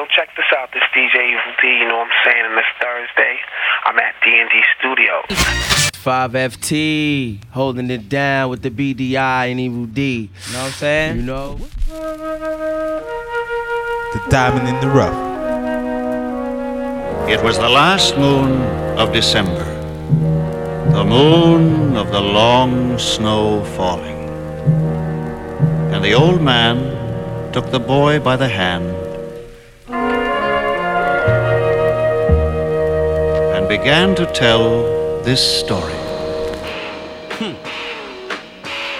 yo, check this out. This DJ Evil Dee, you know what I'm saying? And this Thursday, I'm at D&D Studios. 5FT, holding it down with the BDI and Evil Dee. You know what I'm saying? You know? The diamond in the rough. It was the last moon of December, the moon of the long snow falling. And the old man took the boy by the hand began to tell this story. Hmm.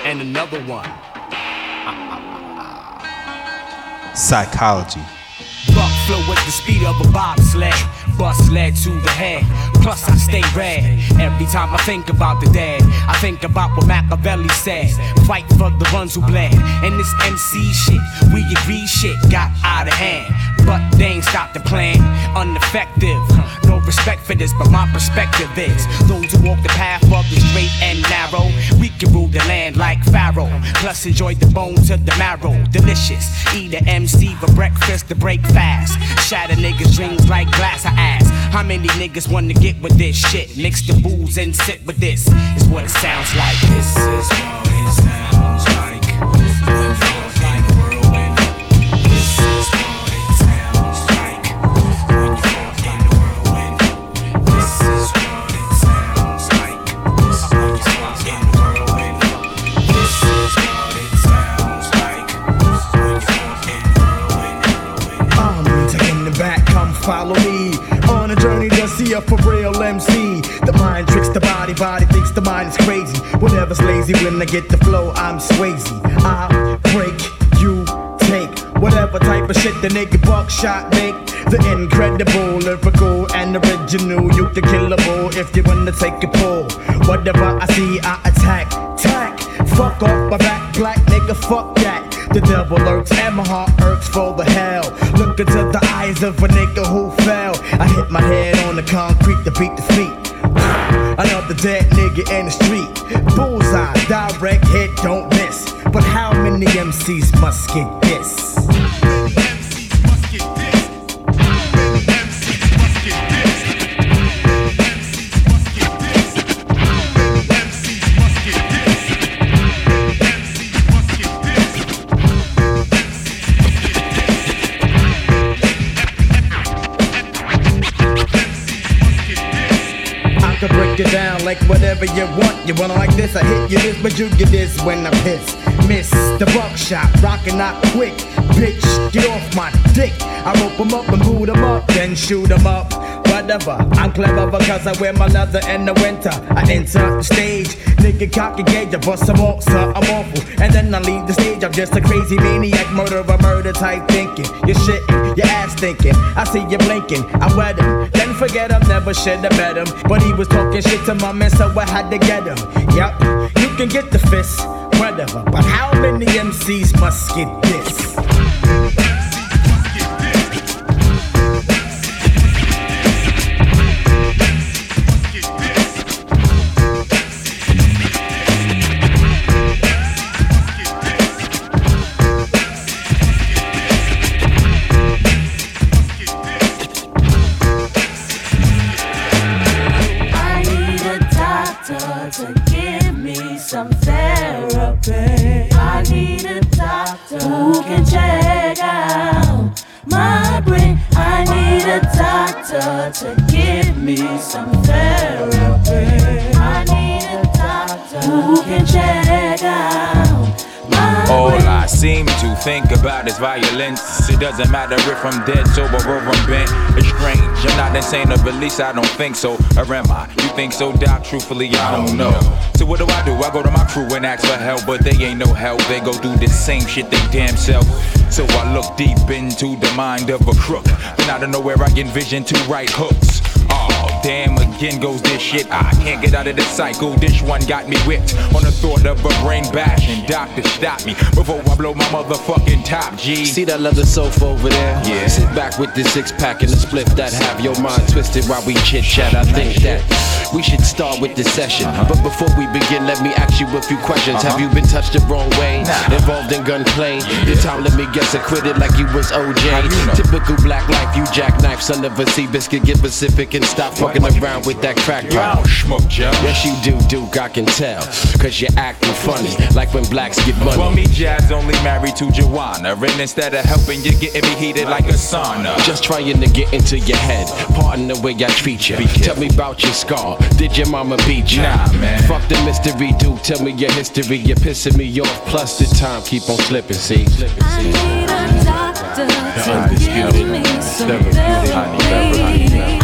And another one. Psychology. Buck flow with the speed of a bobsled. Bust lead to the head. Plus I stay red. Every time I think about the dead, I think about what Machiavelli said. Fight for the ones who bled. And this MC shit, we agree shit got out of hand. But they ain't stopped the plan. Ineffective. No respect for this, but my perspective is those who walk the path of the straight and narrow. We can rule the land like Pharaoh. Plus enjoy the bones to the marrow. Delicious. Eat a MC for breakfast to break fast. Shatter niggas' dreams like glass. I ask, how many niggas wanna get with this shit? Mix the booze and sit with this. Is what it sounds like. This is what it sounds like. When I get the flow, I'm Swayze. I break, you take. Whatever type of shit the nigga buckshot make. The incredible, lyrical, and original. You can kill a bull if you wanna take a pull. Whatever I see, I attack. Tack, fuck off my back, black nigga, fuck that. The devil lurks and my heart irks for the hell. Look into the eyes of a nigga who fell. I hit my head on the concrete to beat the feet. Another dead nigga in the street. Bullseye, direct hit, don't miss. But how many MCs must get this? Down like whatever you want. You want it like this, I hit you this, but you get this when I piss. Miss the buckshot, rockin' not quick. Bitch, get off my dick. I rope 'em up and boot 'em up, then shoot 'em up. Whatever, I'm clever because I wear my leather in the winter. I enter the stage, nigga cock a gauge, I bust more, sir, I'm awful. And then I leave the stage, I'm just a crazy maniac, murderer, murder type thinking. You're shitting, your ass thinking. I see you blinking, I wet him. Then forget him, never should have met him. But he was talking shit to my man, so I had to get him. Yup, you can get the fist, whatever. But how many MCs must get this? Some therapy. I need a doctor who can check out All. I seem to think about is violence. It doesn't matter if I'm dead, sober, or I'm bent. It's strange. I'm not insane, or at least I don't think so. Or am I? You think so, Doc? Truthfully, I don't know. So what do I do? I go to my crew and ask for help, but they ain't no help. They go do the same shit they damn self. So I look deep into the mind of a crook. Then out of nowhere, I envision two right hooks. Damn, again goes this shit. I can't get out of this cycle. This one got me whipped on the thought of a brain bash. And doctor, stop me before I blow my motherfucking top, G. See that leather sofa over there? Yeah. Sit back with the six pack and the split that have your mind twisted while we chit chat. I think that we should start with the session. Uh-huh. But before we begin, let me ask you a few questions. Have uh-huh. you been touched the wrong way? Involved in gunplay? This time, let me guess, acquitted like you was OJ. Typical black life, you jackknife, son of a sea biscuit. Get Pacific and stop fucking around with that crack pipe. Smoke Joe. Yes, you do, Duke, I can tell. Cause you're acting funny, like when blacks get money. Well, me, Jazz, only married to Joanna. And instead of helping you're getting me heated like a sauna. Just trying to get into your head. Pardon the way I treat you. Tell me about your scar. Did your mama beat you? Nah, man. Fuck the mystery, dude. Tell me your history. You're pissing me off. Plus, the time keep on slipping. See? I need a doctor to give me some therapy.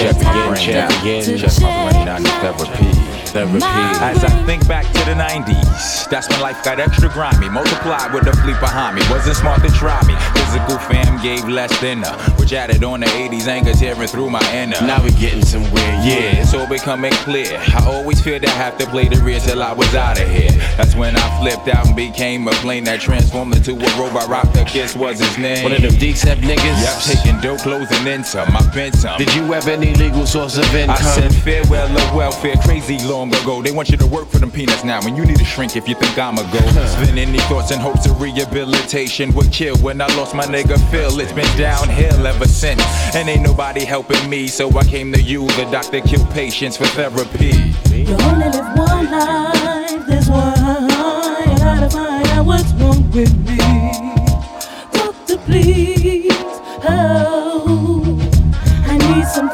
Check again, check again, check my brain. I need check therapy. As I think back to the 90s, that's when life got extra grimy. Multiplied with the fleet behind me. Wasn't smart to try me. Physical fam gave less than a, which added on the 80s anger tearing through my inner. Now we getting somewhere, Yeah, it's all becoming clear. I always feared I have to play the rear till I was out of here. That's when I flipped out and became a plane that transformed into a robot. Rock the kiss was his name. One of them D-Sep niggas? Yep, taking dope clothes and then some. I been some. Did you have any legal source of income? I said farewell of welfare, crazy long ago. They want you to work for them peanuts now, and you need to shrink if you think I'ma go. Spend any thoughts and hopes of rehabilitation would kill when I lost my nigga Phil. It's been downhill ever since, and ain't nobody helping me. So I came to you, the doctor killed patients for therapy. You only live one life, that's why I gotta find out what's wrong with me. Doctor, please help.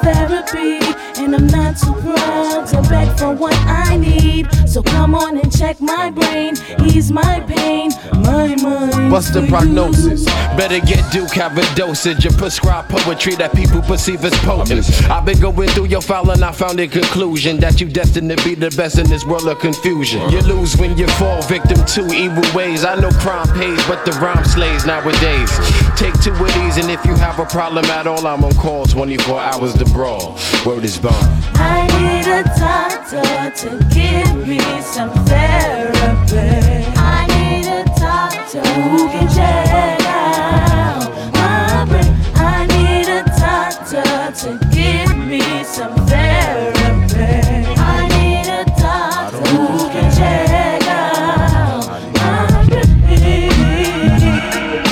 I need some therapy, and I'm not too proud to beg for what I need. So come on and check my brain, ease my pain, my mind. What's the prognosis? Better get Duke, have a dosage of prescribe poetry that people perceive as potent. I've been going through your file and I found a conclusion that you destined to be the best in this world of confusion. You lose when you fall victim to evil ways. I know crime pays, but the rhyme slays nowadays. Take two of these, and if you have a problem at all, I'm on call 24 hours to brawl. Word is bond. I need a doctor to give me some therapy. I need a doctor who can check out my brain. I need a doctor to give me some therapy. I need a doctor who can check out my brain.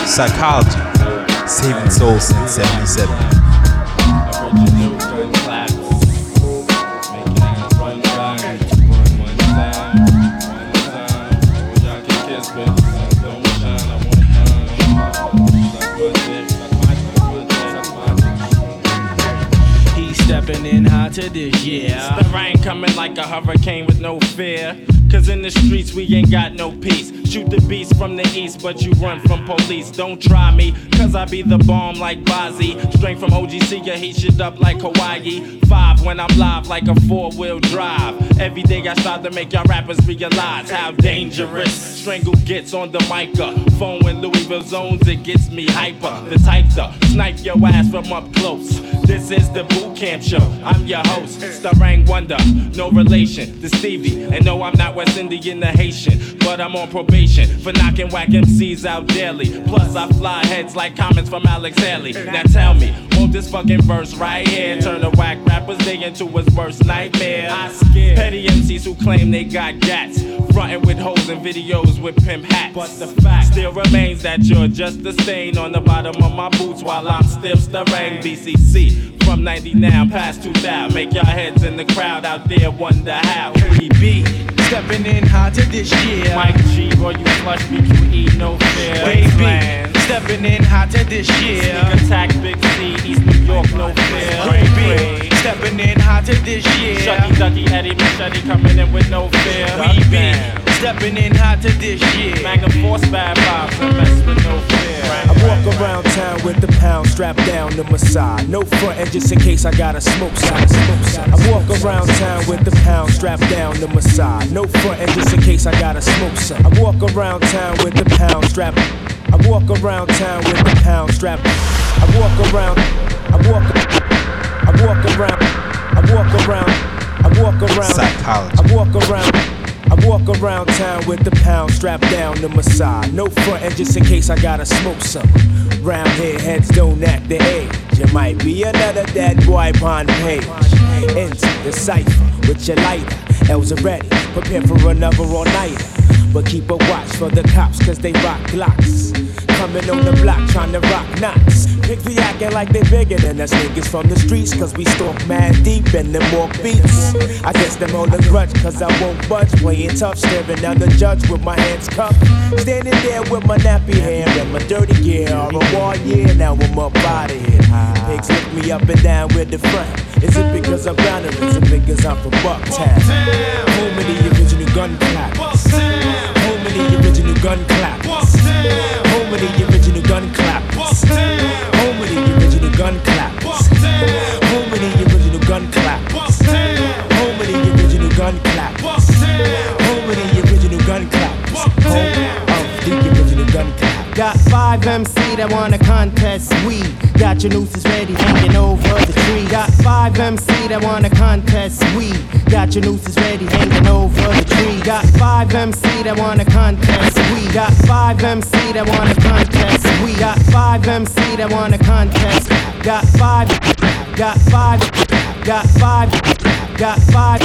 Psychology. Saving souls since 77. This year. The rain coming like a hurricane with no fear. Cause in the streets we ain't got no peace. Shoot the beast from the east, but you run from police. Don't try me, cause I be the bomb like Bozzy. Straight from OGC, ya heat shit up like Hawaii. Five when I'm live like a four wheel drive. Every day I start to make y'all rappers realize how dangerous Starang gets on the microphone uh. when Louieville zones, it gets me hyper. The type to snipe your ass from up close. This is the boot camp show. I'm your host, Starang Wondah. No relation to Stevie. And no, I'm not West Indian or Haitian. But I'm on probation for knocking whack MCs out daily. Plus, I fly heads like comments from Alex Haley. Now tell me, won't this fucking verse right here turn a whack rapper's day into his worst nightmare? I scare petty MCs who claim they got gats. Frontin' with hoes and videos with pimp hats. But the fact still remains that you're just a stain on the bottom of my boots while I'm still stirring BCC. From 90 now past 2000. Make y'all heads in the crowd out there wonder how. 3B. Stepping in hot to this year. Mike G, or you slush BQE, no fear. Baby. Stepping in hot to this year. Sneak attack, Big C, East New York, no fear. Baby, stepping in hot to this year. Shucky Ducky, Eddie Machete coming in with no fear. We be stepping in hot to this year. Magnum Force bad vibes, mess with no fear. I walk around town with the pound strapped down to my side. No front end just in case I gotta smoke side. I walk around town with the pound strapped down to my side. No front end just in case I gotta smoke some. I walk around town with the pound strapped. I walk around town with the pound strapped. I walk around. I walk. I walk around. I walk around. I walk around. Psychology. I walk around. I walk around town with the pound strapped down to my side. No front end just in case I gotta smoke some. Round here, heads don't act the A. You might be another dead boy on page. Into the cipher with your lighter. L's are ready, prepare for another all nighter. But keep a watch for the cops, cause they rock glocks. Coming on the block trying to rock knots. Pigs be acting like they bigger than us niggas from the streets, cause we stalk mad deep and them walk beats. I guess them hold a grudge, cause I won't budge. Playing tough, staring down the judge with my hands cupped. Standing there with my nappy hair and my dirty gear. All a war year, now I'm up out of here. Pigs lift me up and down with the front. Is it because I'm down or is it because I'm from Bucktown? Home of the original gun clappers. Home of the original gun clappers. Home of the original gun clappers. Home of the original gun clappers. Home of the original gun clappers. Got five MC that wanna contest we Got your nooses ready hanging over the tree. Got five MC that wanna contest we Got your nooses ready hanging over the tree. Got five MC that wanna contest we Got five MC that wanna contest we Got five MC that wanna contest. Got five. Got five. Got five. Got five.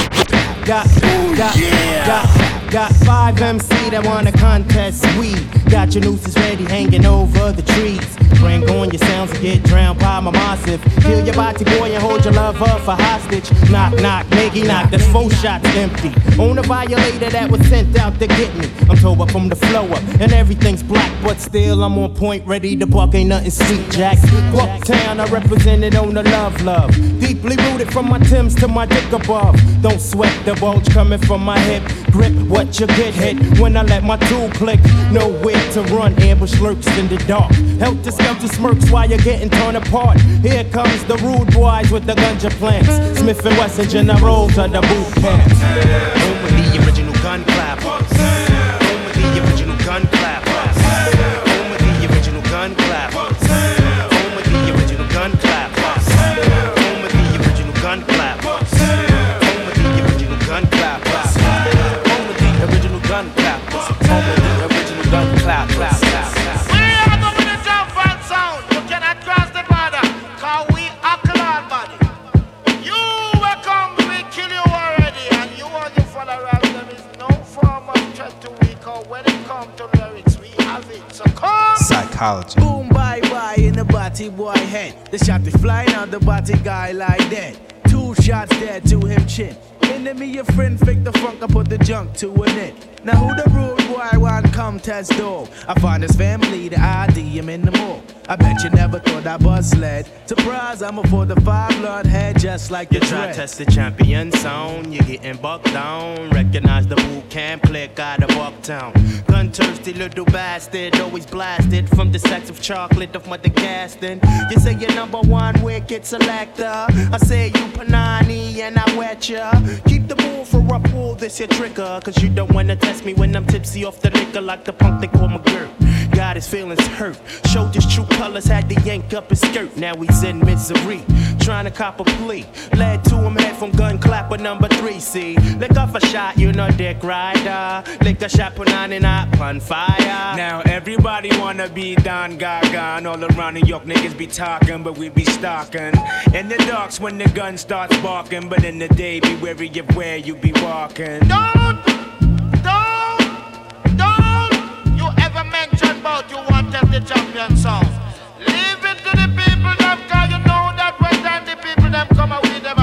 Got got oh, got got five MC that wanna contest we Got your nooses ready hanging over the trees. Bring on your sounds and get drowned by my massive. Kill your body boy and hold your lover for hostage. Knock knock, nigga knock, that's four shots empty. On a violator that was sent out to get me. I'm told up from the flow up and everything's black, but still I'm on point, ready to buck. Ain't nothing sweet, Jack. Bucktown, I represented on the love, love. Deeply rooted from my Timbs to my dick above. Don't sweat the bulge coming from my hip. Grip what you get hit when I let my tool click. Nowhere to run, ambush lurks in the dark. Heltah Skeltah smirks while you're getting torn apart. Here comes the rude boys with the ganja plants. Smif-N-Wessun generals of the boot camps. Home with the original gun clappers. Psychology. Boom, bye bye in the body boy head. The shot is flying out the body guy like that. Two shots dead to him chin. Enemy your friend fake the funk, I put the junk to an end. Now who the rude boy want come test dog? I find his family, the ID him in the mall. I bet you never thought I bust sled. Surprise, I'm a for the five blood head just like You the try dread. test the champion sound, you're getting bucked down. Recognize the boot camp, click out of Bucktown. Gun thirsty little bastard, always blasted from the sacks of chocolate of Mother Gaston. You say you're number one wicked selector. I say you Panani and I wet ya. Keep the bull for a pull this your trigger. Cause you don't wanna test me when I'm tipsy off the liquor like the punk they call my girl. Got his feelings hurt. Showed his true colors, had to yank up his skirt. Now he's in misery, trying to cop a plea. Led to him head from gun clapper number three. See, lick off a shot, you know dick rider. Lick a shot, put on and up on fire. Now everybody wanna be Don Gaga and all around New York niggas be talking, but we be stalking. In the darks when the gun starts barking, but in the day be wary of where you be walking. Don't, don't, about you want test the champion sound. Leave it to the people them, cause you know that when time the people them come with them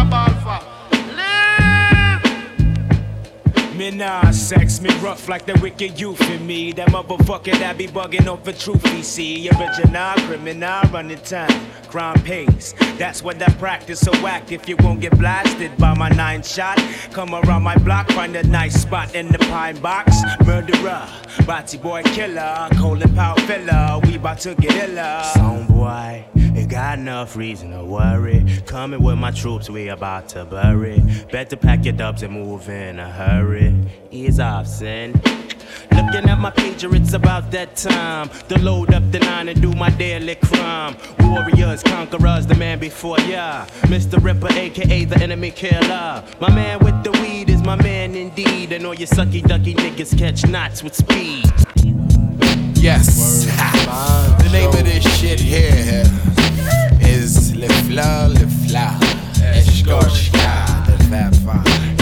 Me nah sex, me rough like the wicked youth in me. That motherfucker that be bugging over truth, he see. Original criminal running time, crime pays. That's what I practice, so act if you won't get blasted by my nine shot. Come around my block, find a nice spot in the pine box. Murderer, body boy killer, Colin Powell filler. We bout to get iller. Song boy, ain't got enough reason to worry. Coming with my troops, we about to bury. Better pack your dubs and move in a hurry. Is Ears. Looking at my pager, it's about that time to load up the nine and do my daily crime. Warriors, conquerors, the man before ya. Mr. Ripper, aka the enemy killer. My man with the weed is my man indeed, and all you sucky ducky niggas catch knots with speed. Yes, the name of this shit here is Le Fleur, Le Fleur, Escorchka, the Fat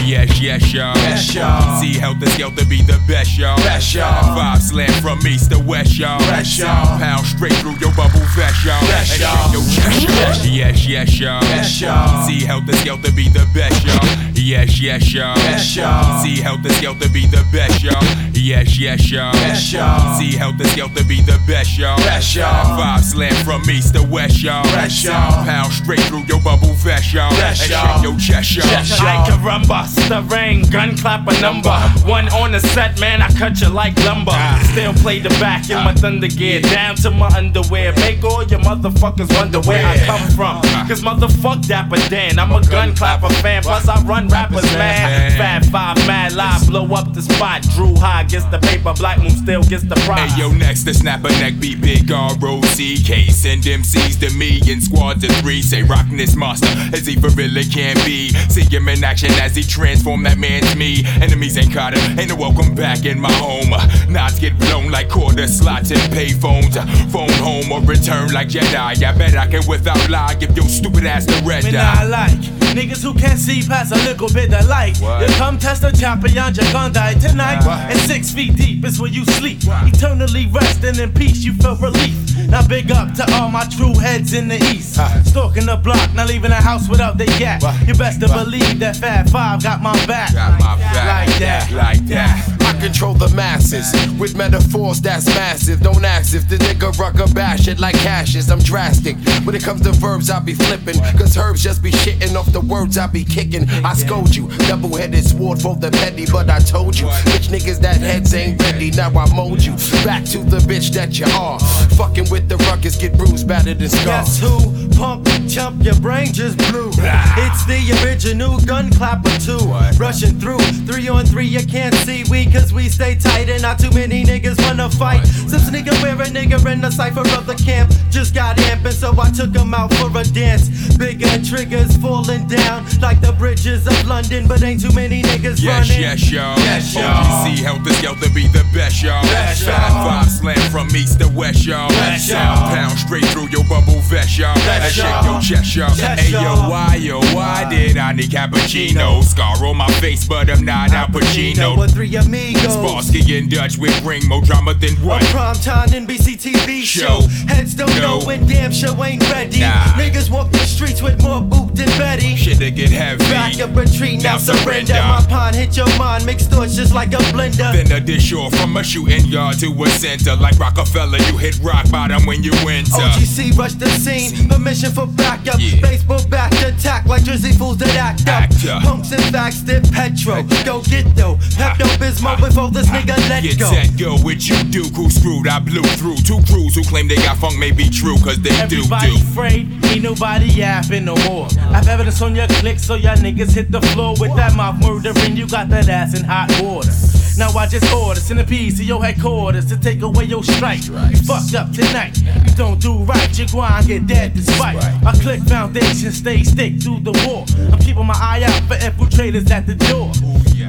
y'all. Best, y'all. See Heltah Skeltah be the best, y'all. Best, y'all. Five slam from east to west, y'all. Best, y'all. Pound straight through your bubble vest, y'all. Best, y'all. shake your chest, y'all. Yes, yes, y'all. Best, y'all. See Heltah Skeltah be the best, y'all. Yes, yes, y'all. Best, y'all. See Heltah Skeltah be the best, y'all. Yes, yes, y'all. Best, y'all. See Heltah Skeltah be the best, y'all. Best, y'all. Five slam from east to west, y'all. Best, y'all. Pound straight through your bubble vest, y'all. Best, y'all. shake your chest, y'all. Chest, I can run bust the rain, gun clap a number. One on the set, man, I cut you like lumber. Still play the back in my thunder gear, down to my underwear. Make all your motherfuckers wonder where I come from. Cause motherfuck Dapper Dan, I'm a gun clapper fan, plus I run rappers mad. Fab five, mad live, blow up the spot. Drew high gets the paper, Black Moon still gets the prize. Hey yo, next the snapper neck beat big R-O-C-K Send MCs to me in squads of three Say rockin' this monster as he for really can be See him in action as he transform that man's me Enemies ain't caught him, ain't no welcome back in my home Knots get blown like quarter slots and pay phones Phone home or return like Jedi I bet I can without lie give your stupid ass the red Man, eye I like niggas who can't see past a little bit of light. What? You come test the champion, you're gonna die tonight. What? And six feet deep is where you sleep. Eternally resting in peace, you feel relief. Now big up to all my true heads in the east. Stalking the block, not leaving the house without the yak. You best to believe that Fab Five got my back. Got my back Like that. Like that control the masses with metaphors that's massive. Don't ask if the nigga rucker bash it like cashes. I'm drastic. When it comes to verbs, I be flipping. Cause herbs just be shitting off the words I be kicking. I scold you. Double headed sword for the petty, but I told you. Bitch niggas that heads ain't ready. Now I mold you. Back to the bitch that you are. Fucking with the ruckus, get bruised, battered, and scarred. Guess who? Pump, chump, your brain just blew. It's the original gun clapper two. Rushing through, three on three, you can't see we cause we stay tight and not too many niggas wanna fight. Since nigga wear a nigga in the cipher of the camp just got amping, so I took him out for a dance. Bigger triggers falling down like the bridges of London, but ain't too many niggas Yes, running. yes, y'all. Yes, y'all. OGC Heltah Skeltah be the best, y'all. Best, y'all. five slam from east to west, y'all. Best, y'all. Pound straight through your bubble vest, y'all. Best, And shake your chest, y'all. Hey, yo, why, yo, why did I need cappuccino? Scar on my face, but I'm not Al Pacino. With three amigos. Starsky and Hutch with ring more drama than what? prime time NBC TV show. Show. Heads don't No. know when damn show ain't ready. Nah. Niggas walk the streets with more boot than Betty. Shit to get heavy. Back up retreat, now, Now surrender. surrender. My pond hit your mind, mixed thoughts just like a blender. Then a dish or from a shooting yard to a center. Like Rockefeller, you hit rock bottom when you enter. OGC rush the scene, permission for backup. Yeah. Baseball back attack like Drizzy fools that act up. Act up. Punks and facts, dip petro. Go get though. Pepto Bismol before this nigga let Get go. set, go with you, Duke, who screwed. I blew through two crews who claim they got funk may be true, cause they do, Everybody do. afraid, ain't nobody yapping no more. I've evidence on your click, so y'all niggas hit the floor with that mouth murdering. You got that ass in hot water. Now I just order centipedes to your headquarters to take away your strike. You fucked up tonight. You don't do right, you gwine get dead despite. My click foundation stay stick through the war. I'm keeping my eye out for infiltrators at the door.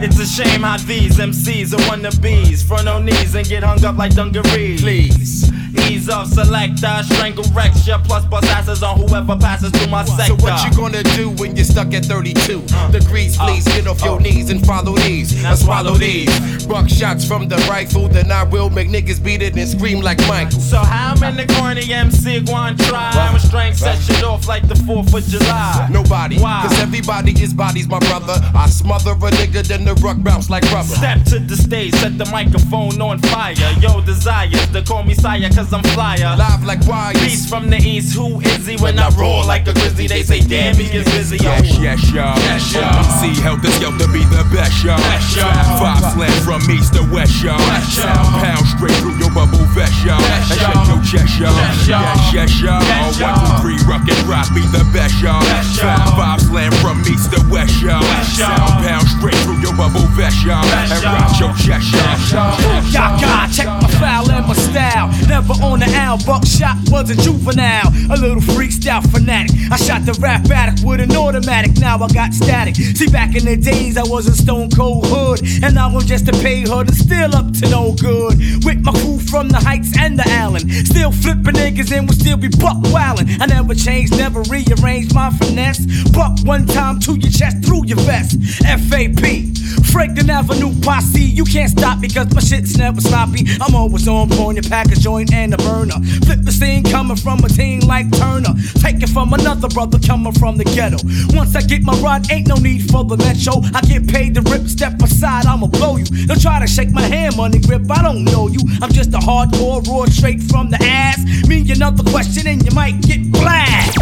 It's a shame how these MCs are wannabes. Front on knees and get hung up like dungarees. Please. Ease off, selector, strangle ya, plus bust asses on whoever passes through my sector. So what you gonna do when you're stuck at 32 uh, degrees? Uh, please get off your uh. knees and follow these. And swallow these. Buck shots from the rifle, then I will make niggas beat it and scream like Michael. So how many the corny MC try? I'm a strength set shit off like the 4th of July. Nobody, Why? cause everybody is bodies, my brother. I smother a nigga, then the ruck bounce like rubber. Step to the stage, set the microphone on fire. Yo, desires to call me sire, cause I'm flyer. Live like wires. Beast from the east, who is he? When I roar like a grizzly, they say, damn, he is busy. Yo, Yes, yes, y'all. Yes, y'all. See, Heltah Skeltah be the best, y'all. Best, y'all. Five slam from east to west, y'all. Best, y'all. Pound straight through your bubble vest, y'all. And y'all. your chest, y'all. Y'all. Yes, yes, y'all. Best, y'all. three, rock and rock be the best, y'all. Y'all. Five slam from east to west, y'all. Y'all. Pound straight through your bubble vest, y'all. And y'all. rock your chest, y'all. Yaka, check my style and my style. Never on the owl, buckshot was a juvenile. A little out fanatic. I shot the rap addict with an automatic. Now I got static. See, back in the days, I was a stone cold hood. And now I'm just a pay hood and still up to no good. With my crew from the heights and the Allen. Still flipping niggas and will still be buck wildin'. I never changed, never rearranged my finesse. Buck one time to your chest, through your vest. FAP. Franklin Avenue posse, you can't stop me cause my shit's never sloppy. I'm always on point, you pack a joint and a burner. Flip the scene coming from a team like Turner. Take it from another brother coming from the ghetto. Once I get my rod, ain't no need for the metro. I get paid to rip, step aside, I'ma blow you. Don't try to shake my hand, money grip, I don't know you. I'm just a hardcore, raw straight from the ass. Me another question and you might get blast.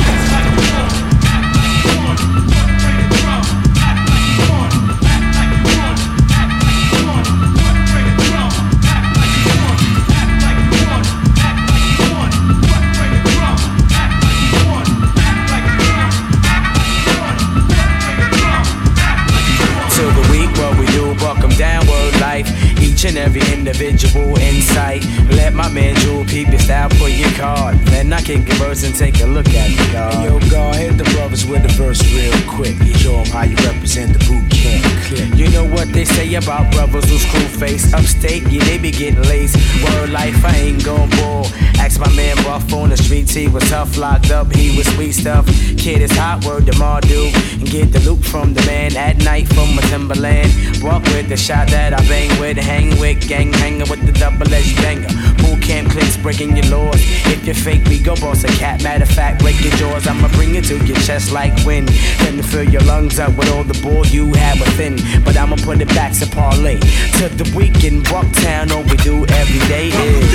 My man Jewel peep your style, put your card. Then I can converse and take a look at the guard. Yo, God, hit the brothers with the verse real quick. You show 'em how you represent the boot camp. You know what they say about brothers who screw face upstate, yeah, they be getting laced. Word life, I ain't gon' bull. Ask my man Buff on the streets, he was tough, locked up, he was sweet stuff. Kid is hot, word to Mardu. And get the loot from the man at night from my Timberland. Walk with the shot that I bang with, hang with, gang hanger with the double edged banger. Boot camp clicks breaking your laws. If you're fake, we go boss a cat. Matter of fact, break your jaws, I'ma bring it to your chest like wind. Then fill your lungs up with all the bull you have within. But I'ma put it back to parlay. To the weekend, Bucktown, all we do every day is.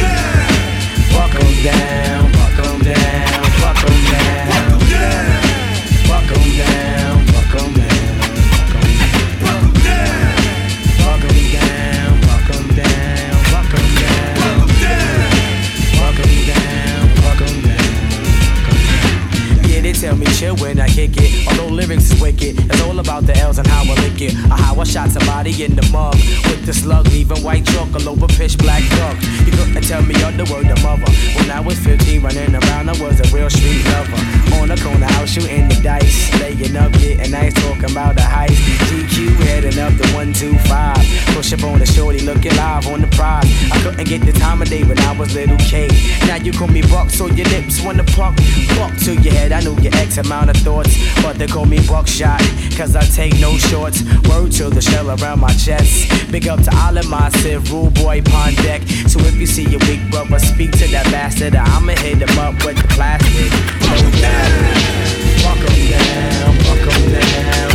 Buck 'em down, buck 'em down, buck 'em down. Chill when I kick it. Although lyrics is wicked, it's all about the L's and how I lick it. Or how I shot somebody in the mug with the slug, leaving white chalk all over pitch black duck. You couldn't tell me other word the mother. When I was Couldn't get the time of day when I was little K. Now you call me Buck, so your lips wanna pluck. Buck to your head, I knew your X amount of thoughts. But they call me Buckshot, cause I take no shorts. Word to the shell around my chest. Big up to all of my Civ, rule boy, pond deck. So if you see your weak brother, speak to that bastard. I'ma hit him up with the plastic. Oh, down. Fuck him down, fuck him down,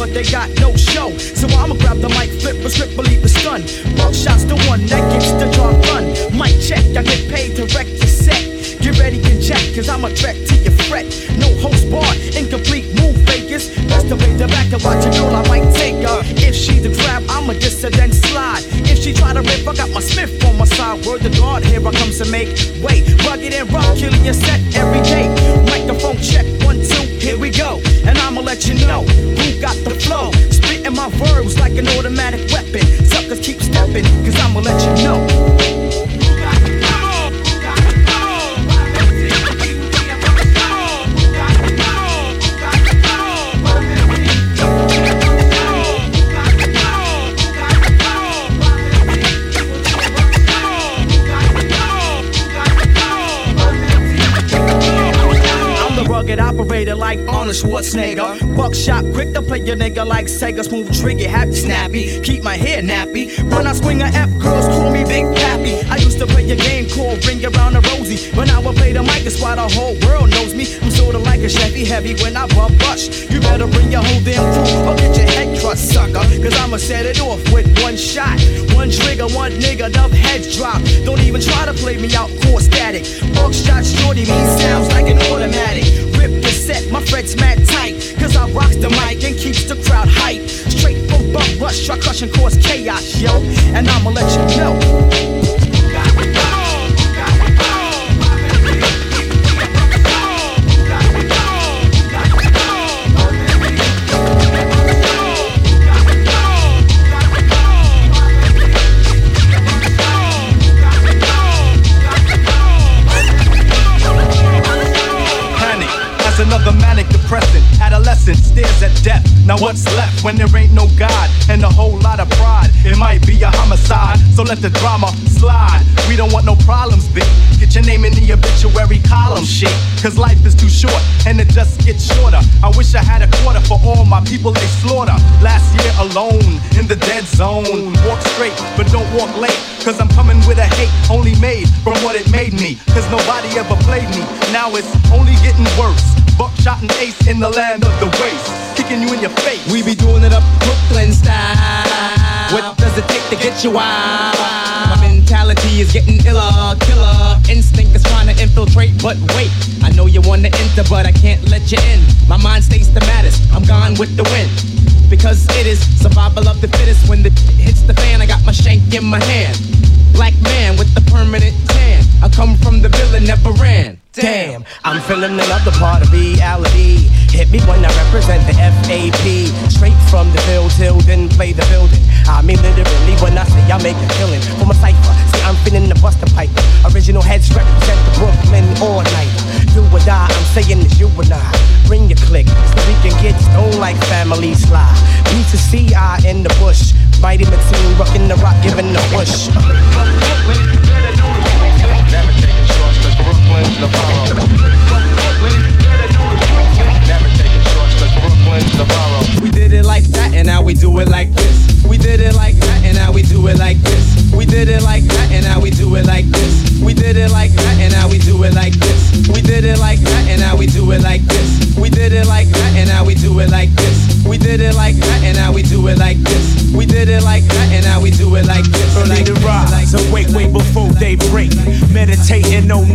but they got no show. So I'ma grab the mic, flip a strip, believe the stun. Buckshot's the one that gets the job done. Mic check, I get paid to wreck your set. Get ready to check, cause I'm a threat to your fret. No host bar, incomplete move fakers. Best to wait the back and watch a girl, I might take her. If she's a grab, I'ma diss her, then slide. If she try to rip, I got my Smith on my side. Word to God, here I comes to make way. Rugged and rough, killing your set every day. Microphone check, one, two, here we go. And I'ma let you know who got the flow. Spitting my verbs like an automatic weapon. Suckers keep stepping, cause I'ma let you know. Arnold Schwarzenegger. Buckshot, quick to play your nigga like Sega. Smooth trigger, happy snappy. Keep my hair nappy. When I swing a F, girls call me Big Pappy. I used to play a game called Ring Around the Rosie. When I play the mic, it's why the whole world knows me. I'm sorta like a Chevy heavy when I bump rush. You better bring your whole damn crew or get your head crushed, sucker. Cause I'ma set it off with one shot. One trigger, one nigga, enough heads drop. Don't even try to play me out, core static. Buckshot shorty me sounds like an automatic. Rip the set, my fret's mad tight. Cause I rocks the mic and keeps the crowd hype. Straight from bump rush, try crush and cause chaos, yo. And I'ma let you know. What's left when there ain't no God and a whole lot of pride? It might be a homicide, so let the drama slide. We don't want no problems, B. Get your name in the obituary column, shit. Cause life is too short and it just gets shorter. I wish I had a quarter for all my people they slaughter. Last year alone in the dead zone. Walk straight, but don't walk late. Cause I'm coming with a hate only made from what it made me. Cause nobody ever played me. Now it's only getting worse. Buckshot and ace in the land of the waste. Kicking you in your face. We be doing it up Brooklyn style. What does it take to get you out? My mentality is getting iller, killer. Instinct is trying to infiltrate, but wait. I know you wanna enter, but I can't let you in. My mind stays the maddest. I'm gone with the wind. Because it is survival of the fittest. When the hits the fan, I got my shank in my hand. Black man with the permanent tan. I come from the villain, never ran. Damn, I'm feeling another part of reality. Hit me when I represent the FAP. Straight from the field till then play the building. I mean literally when I say I make a killing For my cipher. See, I'm feeling the buster pipe. Original heads represent the Brooklyn all night. Do or die, I'm saying it's you and I. Bring your click so we can get stoned like family sly. B to C, I in the bush. Mighty Mateen, rocking the rock, giving the push. We did it like that and now we do it like this. We did it like that and now we do it like this. We did it like that and now we do it like this. We did it like that and now we do it like this. We did it like that and now we do it like this. We did it like that and now we do it like this. We did it like that and now we do it like this.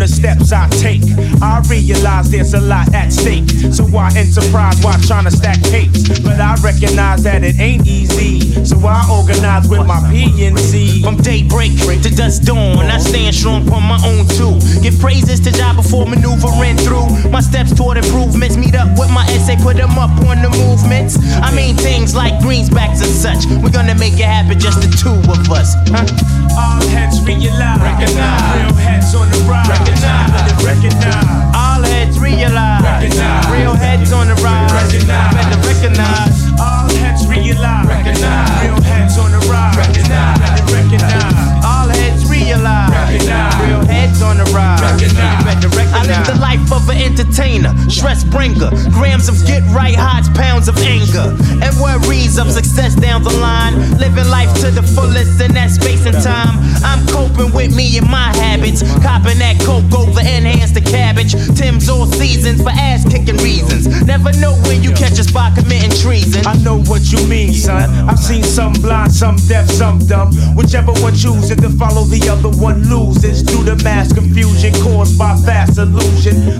The steps I take. I realize there's a lot at stake. So I enterprise while trying to stack capes. But I recognize that it ain't easy. So I organize with my PNC. From daybreak to dusk dawn, I stand strong on my own too. Give praises to die before maneuvering through. My steps toward improvements meet up with my essay, put them up on the movements. I mean things like greensbacks and such. We're gonna make it happen, just the two of us. Huh? All heads realize. Recognize. Real heads on the rise. It recognize. All heads realize. Recognize. Real heads on the rise. Recognize. Better recognize. All heads realize. Recognize. Real heads on the rise. Recognize. Let recognize. All heads realize. Recognize. Real heads on the rise. Recognize. Better recognize. The life of an entertainer, stress bringer, grams of get right highs, pounds of anger, and worries of success down the line. Living life to the fullest in that space and time. I'm coping with me and my habits, copping that coke over enhance the cabbage. Tim's all seasons for ass kicking reasons. Never know when you catch a spot committing treason. I know what you mean, son. I've seen some blind, some deaf, some dumb. Whichever one chooses to follow the other one loses. Due to mass confusion caused by fast illusion.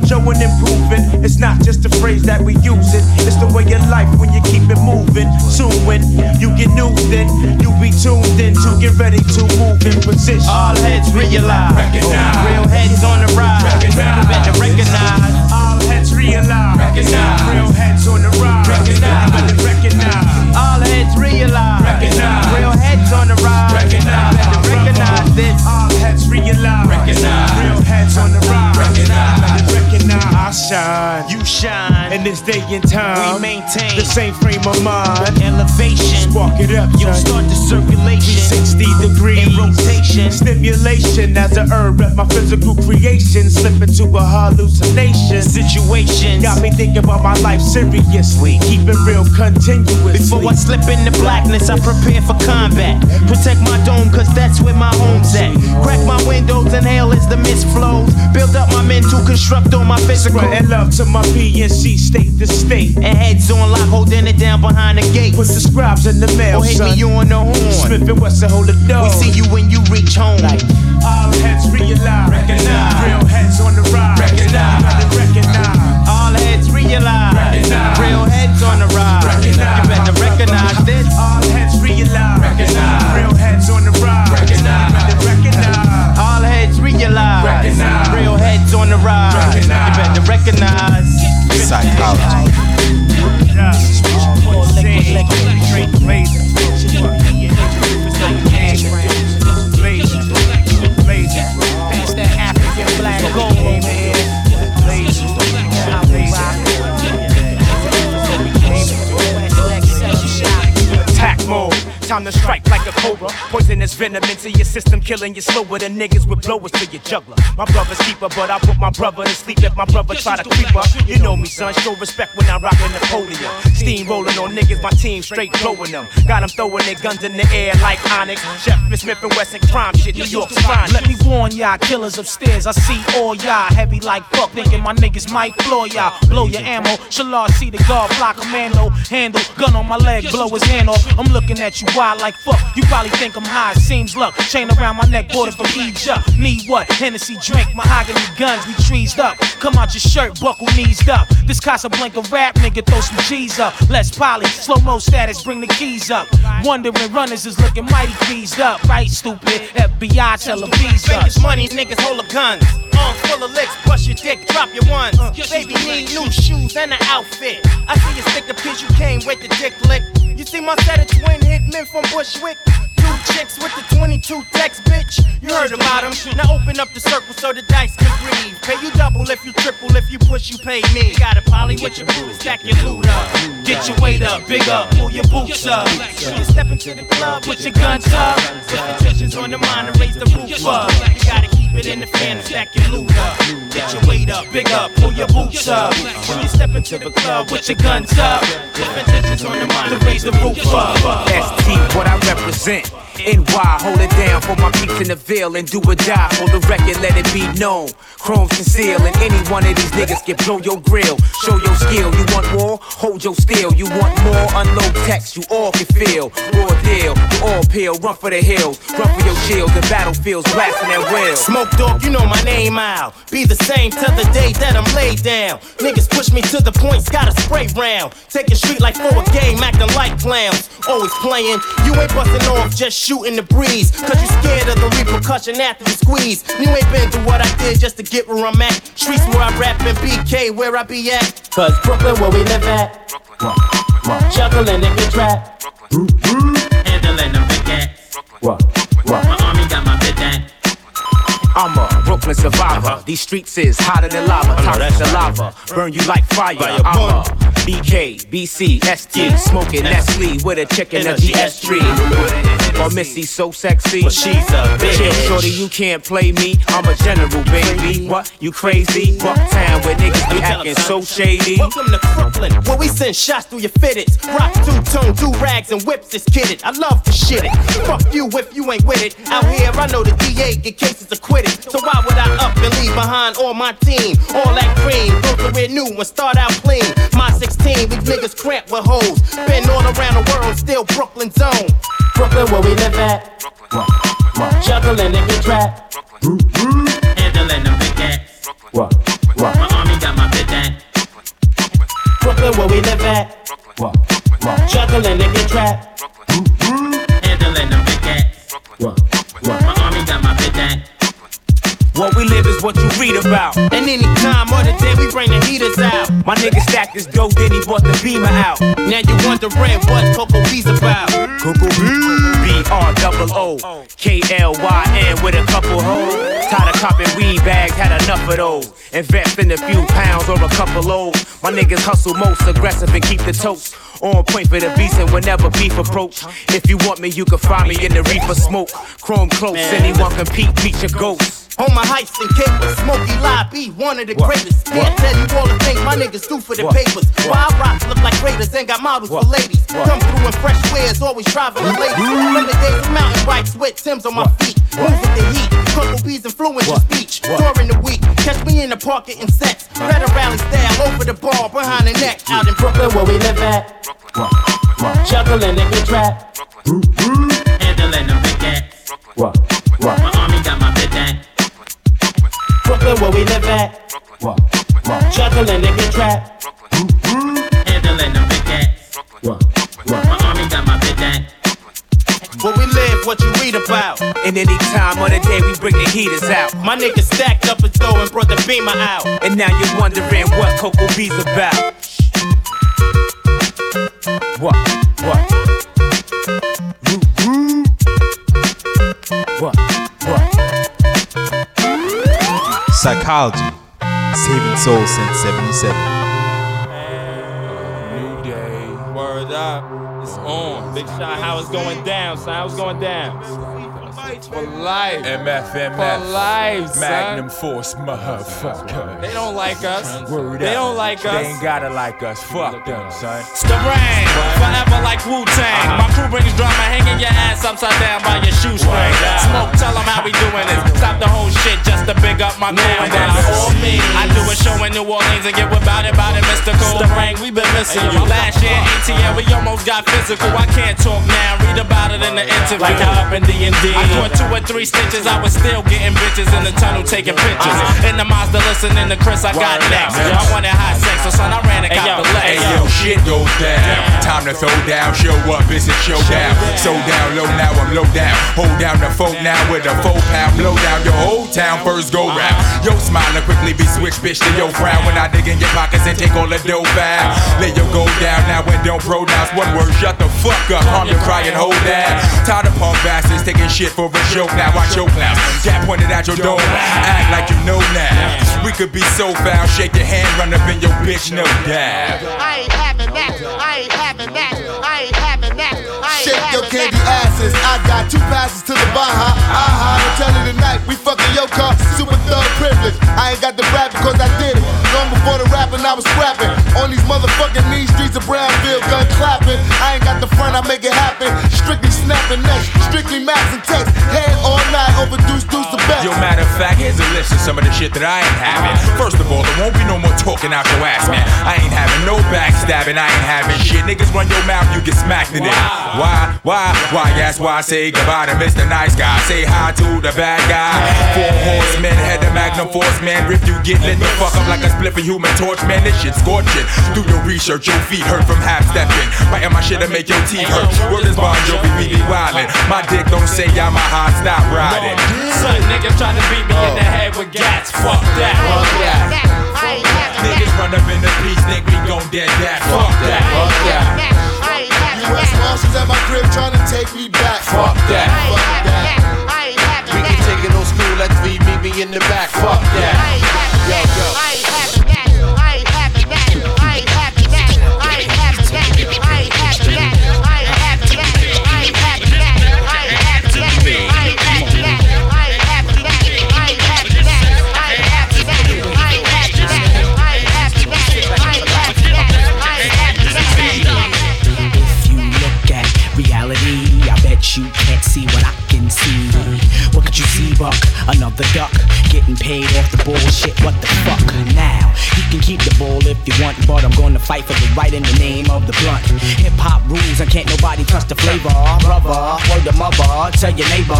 Showing improving, it's not just a phrase that we use it. It's the way of life when you keep it moving. Soon when you get news, then you be tuned in to get ready to move in position. All heads realize. Recognize. Real heads on the rise. Recognize. Better recognize. All heads realize. Recognize. Real heads on the rise. Recognize. Better recognize. All heads realize. Shine. You shine. In this day and time. We maintain the same frame of mind. Elevation. Spark it up. You'll son. start the circulation. 60 degrees. In rotation. Stimulation as a herb at my physical creation. Slip into a hallucination. Situations. Got me thinking about my life seriously. Keep it real continuously. Before I slip into blackness, I prepare for combat. Protect my dome, cause that's where my home's at. Crack my windows, inhale as the mist flows. Build up my mental, construct on my physical. Spreading love to my PNC state to state. And heads on lock, holding it down behind the gate. Put the scribes in the mail, Or hit son. me on the horn. Smif-N-Wessun hold the door. We see you when you reach home. All heads realize. Recognize. Real heads on the rise. Recognize. Better recognize. All heads realize. Recognize. Real heads on the rise. Recognize. You better recognize this. All heads realize. Recognize. Real heads on the rise. Recognize. Better recognize. All heads realize. Recognize. Real heads on the rise. Recognize. You better recognize psychology. Yeah. Time to strike cobra. Poisonous venom into your system, killing you slower than niggas with blowers to your juggler. My brother's keeper, but I put my brother to sleep if my brother try to creep up. You know me, son, show respect when I rock a Napoleon. Steam rolling on niggas, my team straight blowing them. Got them throwing their guns in the air like Onyx. Chef Smith and Wesson crime shit, New York's fine. Let me warn y'all, killers upstairs. I see all y'all heavy like fuck, thinking my niggas might floor y'all. Blow your ammo. Shalard see the guard, block commando, handle, gun on my leg, blow his hand off. I'm looking at you wild like fuck. You probably think I'm high, seems luck. Chain around my neck, it from Egypt. Need what? Hennessy drink, mahogany guns, we trees up. Come out your shirt, buckle knees up. This Casablanca rap nigga, throw some G's up. Less poly, slow mo status, bring the keys up. Wondering runners is looking mighty pleased up. Right, stupid. FBI tell them visa. Fake money, niggas hold up guns. Arms full of licks, bust your dick, drop your ones. Uh, Baby need new shoes and an outfit. I see you stick the piece you came with the dick lick. You see my set of twin hitmen from Bushwick. Two chicks with the 22 text, bitch. You heard about them. Now open up the circle so the dice can breathe. Pay you double if you triple, if you push, you pay me. Got a poly with your booty, stack your loot up. Get your weight up, big up, pull your boots up. When you step into the club, put your guns up. Put the tensions on the mind and raise the roof up. You gotta keep it in the fan stack your loot up. Get your weight up, big up, pull your boots up. When you step into the club, put your guns up. Put tensions on and raise the roof up. ST, what I represent. NY, hold it down for my peeps in the Ville and do or die for the record, let it be known. Chrome conceal, and any one of these niggas can blow your grill. Show your skill. You want more? Hold your steel. You want more? Unload text. You all can feel. Raw deal. You all peel. Run for the hills. Run for your shields The battlefields. Blasting at will. Smoke dog, you know my name out. Be the same till the day that I'm laid down. Niggas push me to the point, got a spray round. Take a street like for a game, acting like clowns. Always playing, you ain't busting off, just shooting the breeze. Cause you scared of the repercussion after you squeeze. You ain't been through what I did just to get where I'm at. Streets where I rap and BK where I be at. Cause Brooklyn where we live at. Juggling in the trap. Handling them big gas. My army got my big. I'm a Brooklyn survivor. These streets is hotter than lava. Toxic the lava. Burn you like fire. I'm a BK, BC, ST. Smoking Nestle with a chicken of GS tree. Or Missy so sexy. But she's a bitch. Chill, shorty, you can't play me. I'm a general, baby. What? You crazy? Bucktown where niggas be acting so shady. Welcome to Brooklyn, where we send shots through your fitteds. Rock two tone, do rags and whips is kidded. I love to shit it. Fuck you if you ain't with it. Out here, I know the DA get cases acquitted. So why would I up and leave behind all my team? All that cream, go career new and start out clean. My 16, these niggas cramped with hoes. Been all around the world, still Brooklyn zone. Brooklyn where we live at. Juggling in the trap. Handling them big gas. My army got my big dang. Brooklyn where we live at. Juggling in the trap. Handling them big gas. My army got my big dang. What we live is what you read about. And any time of the day, we bring the heaters out. My nigga stacked this dope, then he bought the beamer out. Now you wondering what Coco B's about. Coco R double O K L Y N with a couple hoes. Tired of copping weed bags, had enough of those. Invest in a few pounds or a couple loads. My niggas hustle most aggressive and keep the toast. On point for the beast and whenever beef approach. If you want me, you can find me in the reefer smoke. Chrome close, anyone compete, meet your ghost. On my heights and capers, Smokey Lie be one of the greatest. Can't tell you all the things my niggas do for the papers. Wild rocks look like raiders and got models for ladies. Come through in fresh wares, always driving the ladies. From the mountain bikes with Tim's on my feet. Move with the heat, Coco B's influence your speech. During the week, catch me in the park getting sex. Better rally style over the bar, behind the neck. Out in Brooklyn where we live at. Juggling in the trap. Handling them big gas. My army got my big dang. Brooklyn where we live at. Juggling in the trap. Handling them big gas. My army Where we live, what you read about. And any time of the day, we bring the heaters out. My niggas stacked up his dough and brought the beamer out. And now you're wondering what Coco B's about. What? What? What? What? Psychology. Saving souls since 77. Big shot, how it's going down, son. How it's going down. For life. MFMF. For life, son. Magnum Force, motherfucker. They don't like us. Word They up. don't like us. They ain't gotta like us. Fuck them, son. Starang, forever like Wu Tang. Uh-huh. My crew brings drama, hanging your ass upside down by your shoestring. Smoke, tell them how we doing this. Stop the whole shit just to big up my man. By all means, I do a show in New Orleans and get with about it, about it, mystical. Starang, we been missing you. Last year, uh-huh. ATL, we almost got physical. I can't talk now, read about it in the interview. Like how up in D&D. I caught two or three stitches, I was still getting bitches in the tunnel taking pictures. Uh-huh. In the Mazda, listening to Chris, I got next. I wanted hot sex, so son, I ran and got the legs. Hey yo, shit goes down. Time to throw down, show up, it's a showdown. So down low now, I'm low down. Hold down the phone now with a four pound blow down. Your whole town first go round. Uh-huh. Yo, smiling quickly be switched, bitch, to your frown. When I dig in your pockets and take all the dough out. Uh-huh. Let your go down now and don't pronounce one word. Shut the fuck up, calm your cry and hold down. Tired of punk bastards taking shit for a joke. Now watch your clown. Cat pointed at your dome. Act like you know now. We could be so foul. Shake your hand, run up in your bitch, no doubt. I ain't having that. I ain't having that. I ain't having that. Shake your candy asses. I got two passes to the Baja. Aha, I'm telling you tonight we fucking your car. Super thug privilege. I ain't got the rap because I did it. Long before the rapping, I was scrapping. On these motherfucking mean streets of Brownsville, gun clapping. I ain't got the front, I make it happen. Strictly snapping necks, strictly max and text. Head all night, overdose, deuce the best. Yo, matter of fact, here's a list of some of the shit that I ain't having. First of all, there won't be no more talking out your ass, man. I ain't having no backstabbing, I ain't having shit. Niggas run your mouth, you get smacked in it. Why, why, why, that's why I say goodbye to Mr. Nice Guy. Say hi to the bad guy. Four horsemen, head the Magnum Force, man. If you get lit the fuck up like a split for human torch, man, this shit scorching. Do your research, your feet hurt from half stepping. Biting my shit to make your teeth hurt. Word is Bon Jovi, we be really wildin'. My dick don't say I'm a hot, stop riding. Son, niggas try to beat me in the head with gats. Fuck that. Fuck that. Niggas run up in the piece, think we gon' dead that. Fuck that. Fuck that. U.S. Marshals at my crib trying to take me back. Fuck that. Fuck that. We can take it old school, let's meet me in the back. Fuck that. Yo, yo. Buck? Another duck getting paid off the bullshit. What the fuck? Now can keep the ball if you want, but I'm gonna fight for the right in the name of the blunt. Hip hop rules and can't nobody touch the flavor, brother. Word the mother, tell your neighbor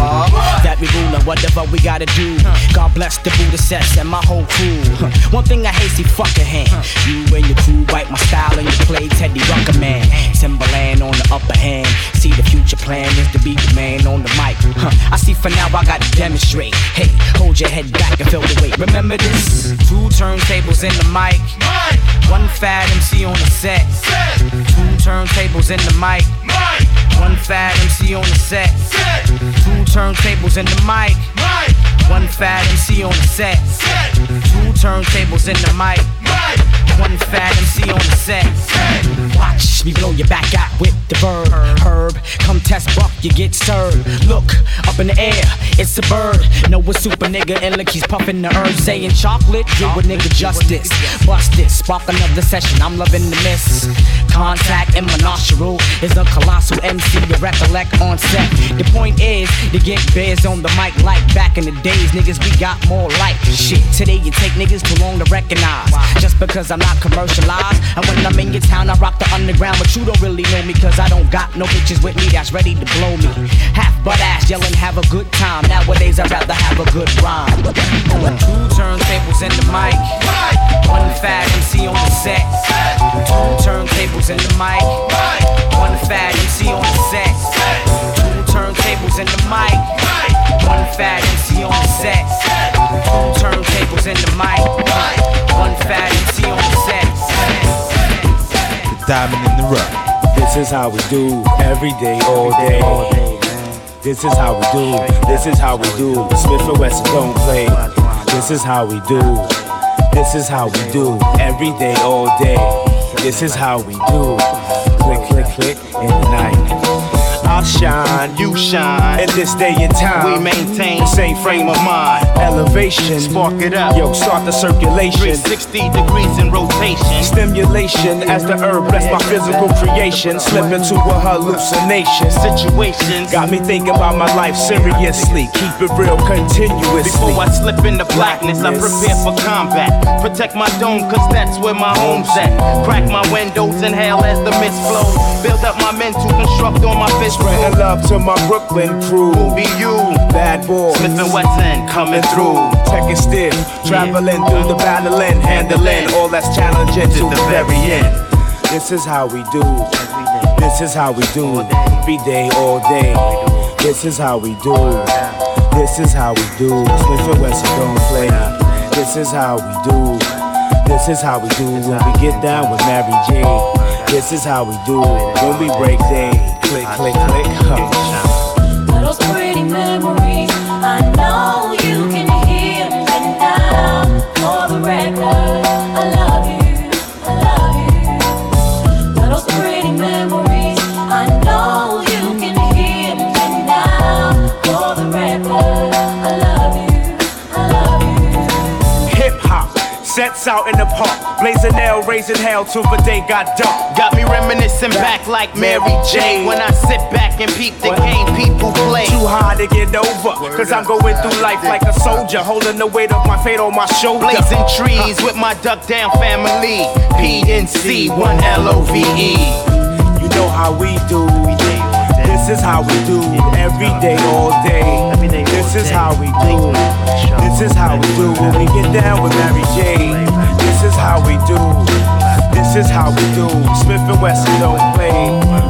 that we rule whatever we gotta do. God bless the Buddha sets and my whole crew. One thing I hate, see fucking hand. You and your crew bite my style and you play Teddy Rucker man. Timberland on the upper hand. See the future plan is to be the man on the mic. I see for now I gotta demonstrate. Hey, hold your head back and feel the weight. Remember this? Two turntables in the mic. One fat MC on the set. Two turntables in the mic. One fat MC on the set. Two turntables in the mic. One fat MC on the set. Two turntables in the mic. One fat MC on the set. Watch me blow your back out with the verb. Herb, come test buck, you get served. Look up in the air, it's a bird. No, a super nigga, and look, he's puffing the herb, saying chocolate. Do a nigga justice. Bust it, spark another session. I'm loving the miss. Contact and nostril is a colossal MC to recollect on set. The point is to get bears on the mic like back in the days. Niggas, we got more like shit. Today you take niggas too long to recognize. Just because I'm not commercialized. And when I'm in your town, I rock the underground, but you don't really know me because I don't got no bitches with me that's ready to blow me. Half butt ass yelling, have a good time. Nowadays, I'd rather have a good rhyme. Two turntables in the mic. One fat MC on the set. Two turntables in the mic. One fat MC on the set. Two turntables in the mic. One fat MC on the set. Two turntables in the mic. One fat MC on the set. The diamond in the rough. This is how we do every day, all day. This is how we do. This is how we do. Smif-N-Wessun don't play. This is how we do. This is how we do every day, all day. This is how we do. Click, click, click in the night. I shine, You shine. in this day and time. We maintain the same frame of mind. Elevation, Spark it up. yo, start the circulation. 360 degrees in rotation. Stimulation as the herb bless my physical creation. Slip into a hallucination. Situations. Got me thinking about my life seriously. Keep it real continuously. Before I slip into blackness, I prepare for combat. Protect my dome, cause that's where my home's at. Crack my windows, inhale as the mist flows. Build up my mental, construct on my fist. Spreading love to my Brooklyn crew. Who be you? Bad boy. Smif-N-Wessun coming through. Tech is stiff. traveling through the battling, handling all that's challenging to the very end. This is how we do. This is how we do. Every day, all day. This is how we do. This is how we do. Smif-N-Wessun don't play. This is how we do. This is how we do when we get down with Mary J. This is how we do it when we break things. Click, click, click. Huh. Those pretty memories, I know you can hear me now. For the record, out in the park, blazing hell, raising hell till the day got dark. Got me reminiscing back like Mary J. When I sit back and peep the game people play. Too hard to get over, cause I'm going through life like a soldier, holding the weight of my fate on my shoulder. Blazing trees with my duck down family. PNC, one L O V E. You know how we do. This is how we do. Every day, all day. This is how we do. This is how we do. When we get down with Mary J. This is how we do. This is how we do. Smif-N-Wessun don't play.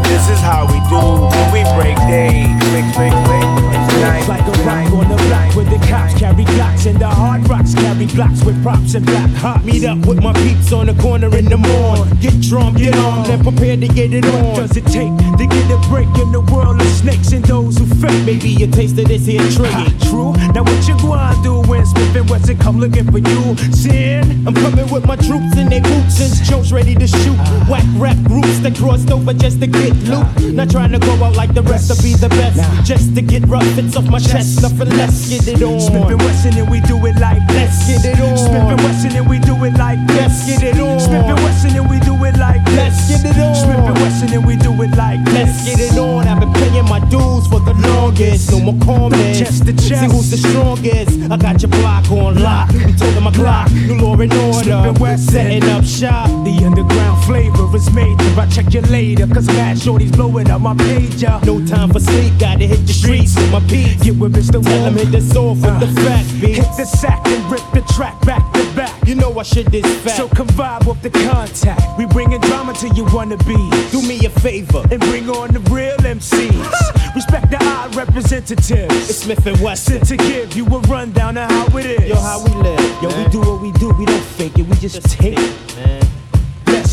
This is how we do. When we break day. Click, click, click. Night, Like a rock on the block where the cops carry glocks and the hard rocks carry blocks with props and black hot. Meet up with my peeps on the corner in the morn. Get drunk, get on, and prepare to get it on. Does it take to get a break in the world of snakes and those who fake? Maybe a taste of this here trick true. Now what you gonna do when Smif-N-Wessun come looking for you? Sin, I'm coming with my troops in their boots and Joe's ready to shoot. Whack rap groups that crossed over just to get loot. Not trying to go out like the rest to be the best, just to get rough. Off my chest, nothing less. Get it on. Smif-N-Wessun and we do it like let's get it on. Smif-N-Wessun and we do it like let's get it on. Smif-N-Wessun and we do it like let's get it on. Smif-N-Wessun and we do it like let's get it on. I've been paying my dues for the longest. No more comments. Chest to chest. See who's the strongest. I got your block on lock. You told them my clock. New law and order. Setting up shop. The underground flavor is major. I check you later. Cause mad shorties blowing up my pager. No time for sleep. Gotta hit the streets with my beats. Get with Mr. Him hit this off with the fat uh. beat. Hit the sack and rip the track back to back. You know I shit this fat. So come vibe with the contact. We bringing drama to you wanna be. Do me a favor and bring on the real MCs. Respect the odd representatives. It's Smif-N-Wessun to give you a rundown of how it is. Yo, how we live. Yo, we do what we do. We don't fake it. We just, take it, man.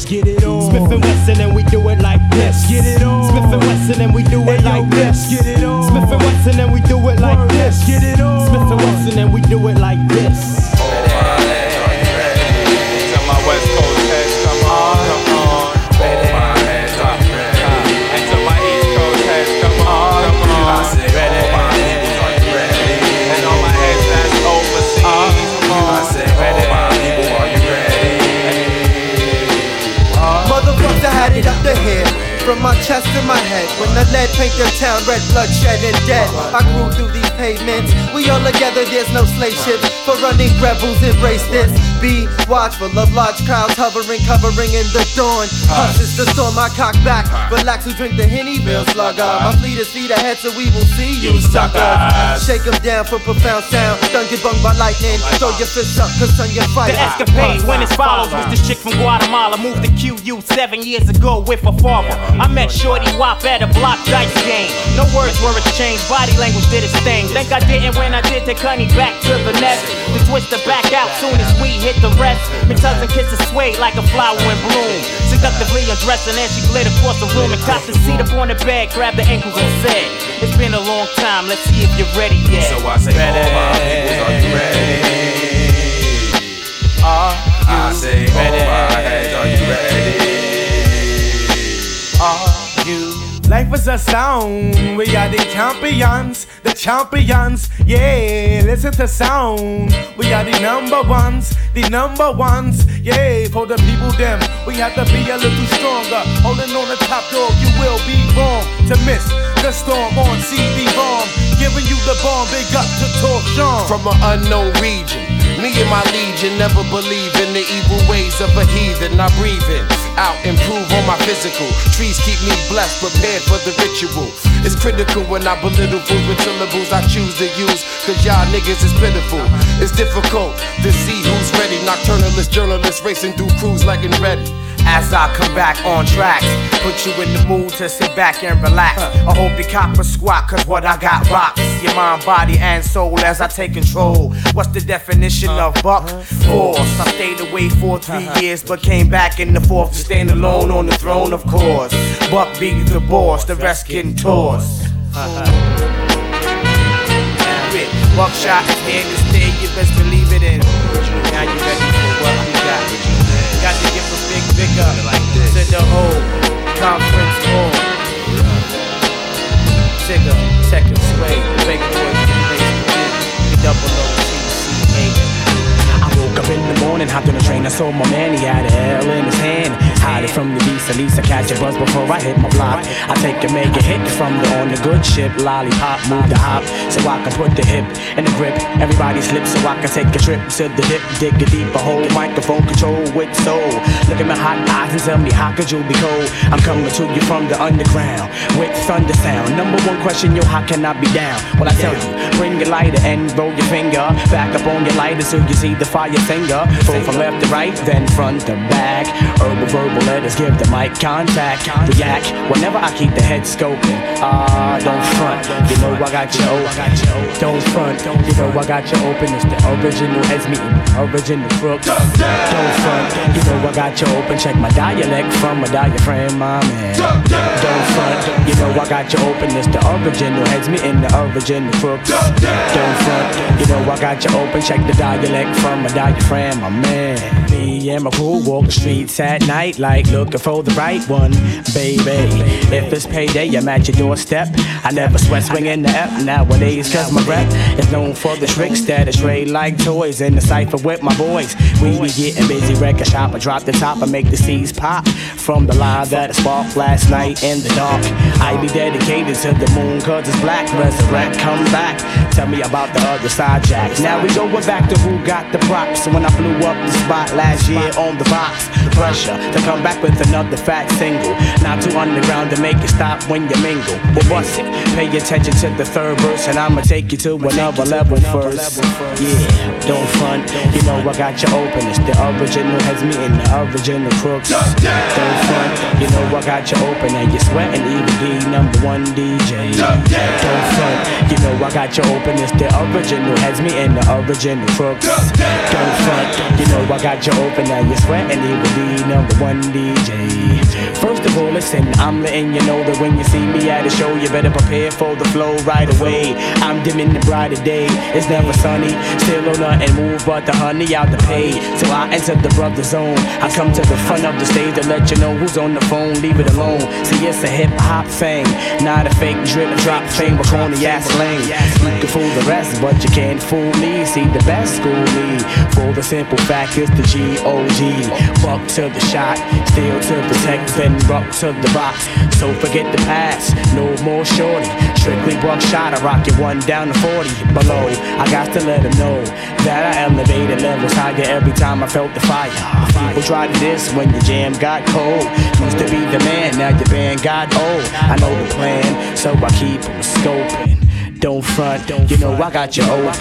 Let's get it on. Smif-N-Wessun and we do it like this. Let's get it on. Smif-N-Wessun and we do it Hey, yo, like this. let's get it on. Smif-N-Wessun and we do it like Word, this. let's get it on. Smith and Wesson and we do it like this. From my chest to my head, when the lead paint their town red, bloodshed and dead. I grew through these pavements. We all together, there's no slave ships. For running rebels, embrace this. Be watchful of large crowds hovering, covering in the dawn. Hushes the storm, I cock back. Relax, we drink the henny, real slugger. My fleet is feet ahead, so we will see you, suckers. Shake 'em down for profound sound. Don't get bunged by lightning. Throw your fists up, cause on your fight. The escapade when as follows was this chick from Guatemala moved to QU seven years ago with her father. I met Shorty Wop at a block dice game. No words were exchanged, body language did its thing. Think I didn't when I did take honey back to the nest. We switched the back out soon as we hit the rest. My cousin kisses sway like a flower in bloom. Seductively undressing as she glid across the room and caught the seat up on the bed, grabbed the ankles and said, It's been a long time, let's see if you're ready yet. So I say, hold my people, are you ready? I say, hold my heads, are you ready? Are you? Life is a sound. We are the champions, the champions. Yeah, listen to sound. We are the number ones, the number ones. Yeah, for the people them, we have to be a little stronger. Holding on the top dog, you will be wrong to miss the storm on CD bomb. Giving you the bomb, big up to Torchon. From an unknown region. Me and my legion never believe in the evil ways of a heathen. I breathe in, out, improve on my physical. Trees keep me blessed, prepared for the ritual. It's critical when I belittle fools with syllables I choose to use. Cause y'all niggas is pitiful. It's difficult to see who's ready. Nocturnalist journalists racing through crews like in ready. As I come back on track, put you in the mood to sit back and relax. I hope you cop a squat, cause what I got rocks. Your mind, body, and soul as I take control. What's the definition of buck? Force. I stayed away for three uh-huh. years, but came back in the fourth to stand alone on the throne, of course. Buck be the boss, the rest getting tossed. With uh-huh. buckshot here to stay, you best believe it in. Now you ready for what give a big, big to the whole conference hall. Tigger, second sway, the big boys, the bass, double O-T-C-A. In the morning, hopped on the train, I saw my man, he had a L in his hand. Hide it from the beast, at least I catch a buzz before I hit my block. I take a mega hit from the on the good ship, lollipop, move the hop, so I can put the hip in the grip. Everybody slip so I can take a trip to the dip, dig a deeper hole, microphone control with soul. Look at my hot eyes and tell me how could you be cold? I'm coming to you from the underground with thunder sound. Number one question, yo, how can I be down? Well, I tell you, bring your lighter and roll your finger back up on your lighter so you see the fire finger. Pull from left to right, then front to back. Herbal verbal letters give the mic contact. React whenever I keep the head scoping. Ah, don't front, you know I got you open. Don't front, you know I got you open. It's the original heads meeting, original crooks. Don't front, got you open. Check my dialect from my diaphragm, my man. Don't front, you know I got you open. It's the original heads meeting, the original crooks. Don't front, you know I got you open. Check the dialect from my diaphragm, my man. Me and my crew walk the streets at night like looking for the right one, baby. If it's payday, I'm at your doorstep. I never sweat swinging the F nowadays, cause my rep is known for the tricks that I trade like toys in the cipher with my boys. We be getting busy, record shop. I drop the top, I make the seeds pop from the line that I sparked last night in the dark. I be dedicated to the moon, cause it's black. Resurrect, come back. Tell me about the other side, Jack. Now we going back to who got the props. When I blew up the spot last year on the box, pressure to come back with another fat single. Not too underground to make it stop when you mingle. But what's it? Pay attention to the third verse, and I'ma take you to another level first. Yeah, don't front. You know I got you open. It's the original has me in the original crooks. Don't front. You know I got you open, and you're sweating even the number one DJ. Don't front. You know I got you open. It's the original has me in the original crooks. Don't front. You know I got you open, and you're sweating even the number one DJ. First of all, listen, I'm letting you know that when you see me at a show, you better prepare for the flow right away. I'm dimming the brighter day. It's never sunny, still on nothing move but the honey out the pay. So I enter the brother zone. I come to the front of the stage to let you know who's on the phone. Leave it alone. See, it's a hip hop thing, not a fake drip drop thing with corny ass lane. You can fool the rest, but you can't fool me. See, the best school me for the simple fact is the G O G. Buck to the shot, still to protect, then rock to the rock. So forget the past, no more shorty. Strictly buckshot, I rock it one down to 40 below. I got to let them know that I elevated levels higher every time I felt the fire. People tried this when your jam got cold. Used to be the man, now your band got old. I know the plan, so I keep 'em scoping. Don't front, you know I got you open.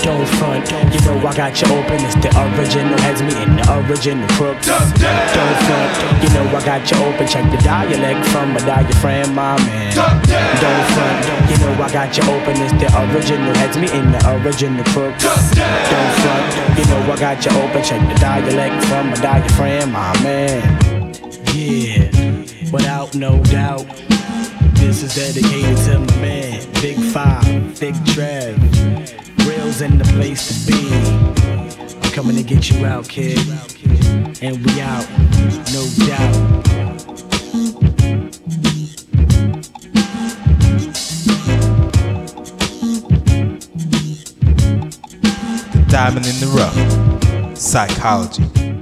Don't front, you know I got you open. It's the original heads me in the original crooks. Don't front, you know I got you open. Check the dialect from my diaphragm, my man. Don't front, you know I got you open. It's the original heads me in the original crooks. Don't front, you know I got you open. Check the dialect from my diaphragm, my man. Yeah, without no doubt. This is dedicated to my man, Big Five, Thick Trev. Reels in the place to be. I'm Coming to get you out, kid. And we out, no doubt. The diamond in the rough. Psychology.